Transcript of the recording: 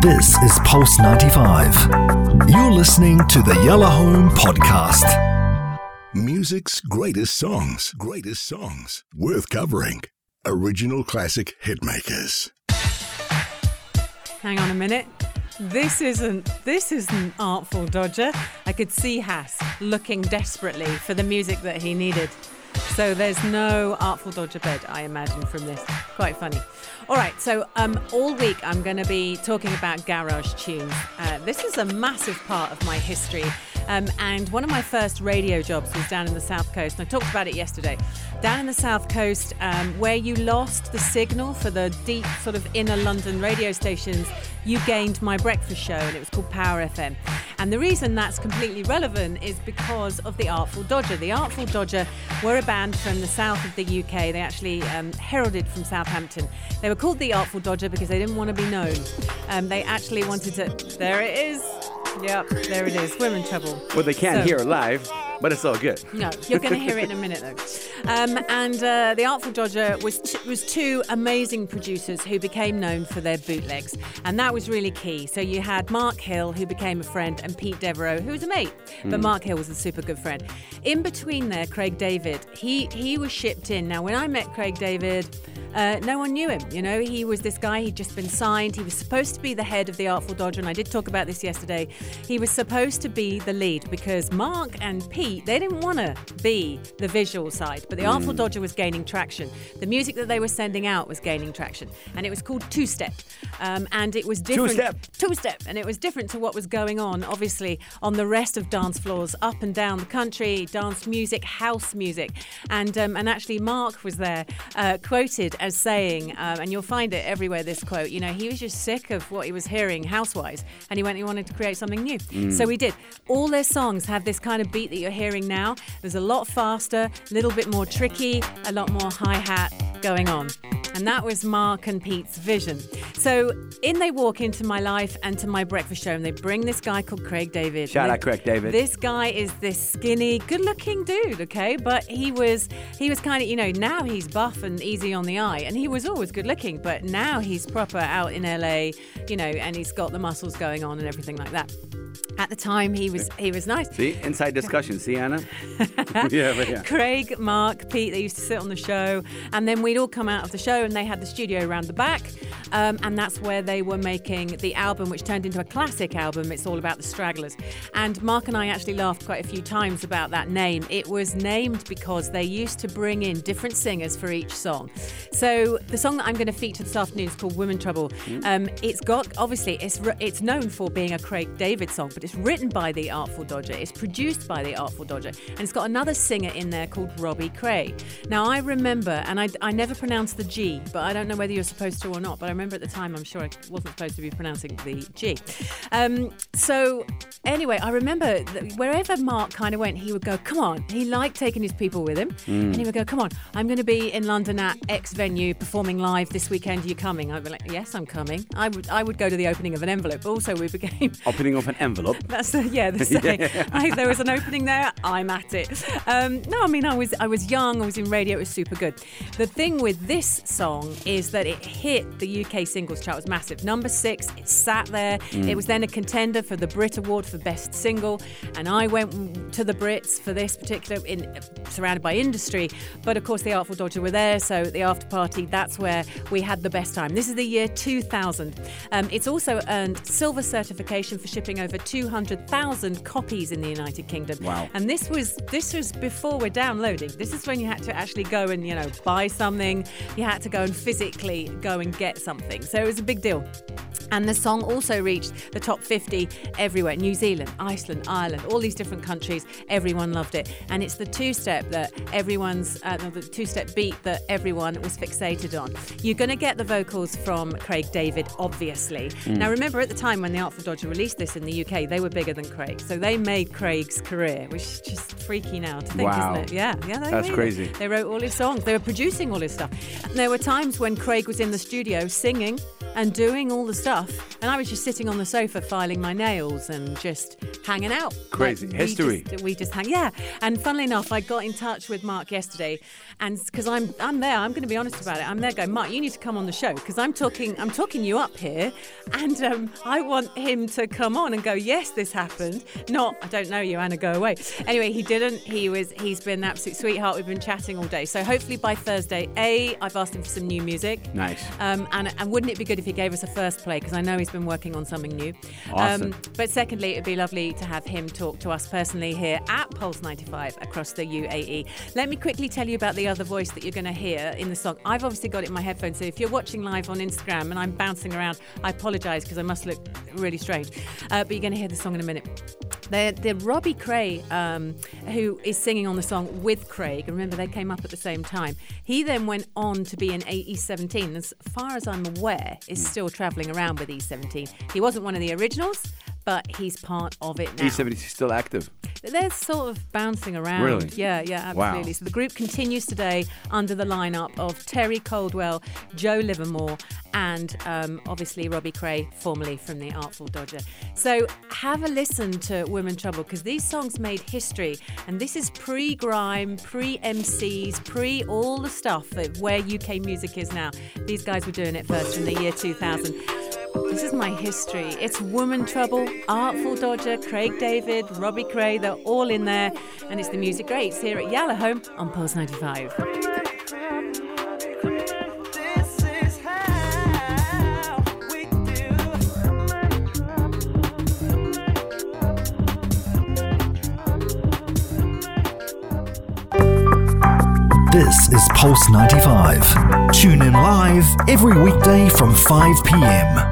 This is Pulse 95. You're listening to the Yalla Home Podcast. Music's greatest songs, greatest songs, worth covering. Original classic hitmakers. Hang on a minute. This isn't this isn't Artful Dodger. I could see Hass looking desperately for the music that he needed. So there's no Artful Dodger bed, I imagine, from this. Quite funny. All right, so um, all week I'm going to be talking about garage tunes. Uh, this is a massive part of my history. Um, and one of my first radio jobs was down in the South Coast, and I talked about it yesterday. Down in the South Coast, um, where you lost the signal for the deep, sort of inner London radio stations, you gained my breakfast show, and it was called Power FM. And the reason that's completely relevant is because of the Artful Dodger. The Artful Dodger were a band from the south of the UK. They actually um, heralded from Southampton. They were called the Artful Dodger because they didn't want to be known. Um, they actually wanted to. There it is. Yep, there it is. Women trouble. Well, they can't So- hear it live, but it's all good. No, you're going to hear it in a minute, though. Um, and uh, the Artful Dodger was t- was two amazing producers who became known for their bootlegs, and that was really key. So you had Mark Hill, who became a friend, and Pete Devereux, who was a mate, but Mark Hill was a super good friend. In between there, Craig David, he he was shipped in. Now, when I met Craig David. Uh, no one knew him. You know, he was this guy, he'd just been signed. He was supposed to be the head of the Artful Dodger, and I did talk about this yesterday. He was supposed to be the lead because Mark and Pete, they didn't want to be the visual side, but the Artful Dodger was gaining traction. The music that they were sending out was gaining traction, and it was called Two Step. Um, and it was different. Two-step. Two Step. And it was different to what was going on, obviously, on the rest of dance floors up and down the country, dance music, house music. And, um, and actually, Mark was there uh, quoted as saying, um, and you'll find it everywhere, this quote, you know, he was just sick of what he was hearing house-wise, and he went, he wanted to create something new. So he did. All their songs have this kind of beat that you're hearing now. There's a lot faster, a little bit more tricky, a lot more hi-hat going on. And that was Mark and Pete's vision. So in they walk into my life and to my breakfast show, and they bring this guy called Craig David. Shout And out Craig David. This guy is this skinny, good-looking dude, okay? But he was he was kind of you know now he's buff and easy on the eye, and he was always good-looking, but now he's proper out in LA, you know, and he's got the muscles going on and everything like that. At the time, he was he was nice. See, inside discussion. See, Anna? yeah, but yeah. Craig, Mark, Pete, they used to sit on the show, and then we'd all come out of the show, and they had the studio around the back, um, and that's where they were making the album, which turned into a classic album. It's all about the Stragglers, and Mark and I actually laughed quite a few times about that name. It was named because they used to bring in different singers for each song. So the song that I'm going to feature this afternoon is called "Women Trouble." Um, it's got obviously it's it's known for being a Craig David song, but it's written by the Artful Dodger. It's produced by the Artful Dodger, and it's got another singer in there called Robbie Cray. Now I remember, and I, I never pronounced the G, but I don't know whether you're supposed to or not. But I remember at the time, I'm sure I wasn't supposed to be pronouncing the G. Um, so anyway, I remember that wherever Mark kind of went, he would go, "Come on!" He liked taking his people with him, and he would go, "Come on! I'm going to be in London at X venue performing live this weekend. Are you coming?" I'd be like, "Yes, I'm coming." I would I would go to the opening of an envelope. Also, we became Opening of an envelope. that's the yeah the saying. I, there was an opening there. I'm at it. Um, no, I mean I was I was young. I was in radio. It was super good. The thing with this song is that it hit the UK singles chart. Was massive. Number six. It sat there. It was then a contender for the Brit Award for Best Single, and I went to the Brits for this particular in surrounded by industry. But of course, the Artful Dodger were there. So the after party. That's where we had the best time. This is the year 2000. Um, it's also earned silver certification for shipping over 200,000 copies in the United Kingdom. Wow. And this was this was before we're downloading. This is when you had to actually go and you know buy something. You had to go and physically go and get something. So it was a big deal. And the song also reached the top 50 everywhere New Zealand, Iceland, Ireland, all these different countries. Everyone loved it. And it's the two step that everyone's, uh, the two step beat that everyone was fixated on. You're going to get the vocals from Craig David, obviously. Now, remember at the time when the Artful Dodger released this in the UK, they were bigger than Craig. So they made Craig's career, which is just freaky now to think, Wow. isn't it? Yeah, yeah, they That's made it. crazy. They wrote all his songs. They were producing all his stuff. And there were times when Craig was in the studio singing and doing all the stuff, and I was just sitting on the sofa filing my nails and just hanging out. Crazy. Like, History. We just, we just hang, yeah. And funnily enough, I got in touch with Mark yesterday, and because I'm I'm there, I'm going to be honest about it. I'm there going, Mark, you need to come on the show because I'm talking I'm talking you up here, and um, I want him to come on and go, yes, this happened. Not I don't know you, Anna, go away. Anyway, he didn't. He was he's been an absolute sweetheart. We've been chatting all day. So hopefully by Thursday, a I've asked him for some new music. Nice. Um, and and wouldn't it be good if he gave us a first play because I know he's been working on something new. Awesome. Um, but secondly, it'd be lovely to have him talk to us personally here at Pulse 95 across the UAE. Let me quickly tell you about the other voice that you're going to hear in the song. I've obviously got it in my headphones, so if you're watching live on Instagram and I'm bouncing around, I apologise because I must look really strange. Uh, but you're going to hear the song in a minute. They're, they're Robbie Cray, um, who is singing on the song with Craig. And remember, they came up at the same time. He then went on to be in E17. As far as I'm aware, is still travelling around with E17. He wasn't one of the originals, but he's part of it now. E17 is still active. They're sort of bouncing around. Really? Yeah, yeah, Wow. absolutely. So the group continues today under the lineup of Terry Coldwell, Joe Livermore, and um, obviously Robbie Cray, formerly from the Artful Dodger. So have a listen to Women Trouble because these songs made history, and this is pre grime, pre MCs, pre all the stuff of where UK music is now. These guys were doing it first in the year 2000. This is my history. It's Woman Trouble, Artful Dodger, Craig David, Robbie Cray. They're all in there. And it's the music greats here at Yalla Home on Pulse 95. This is Pulse 95. Tune in live every weekday from 5 p.m.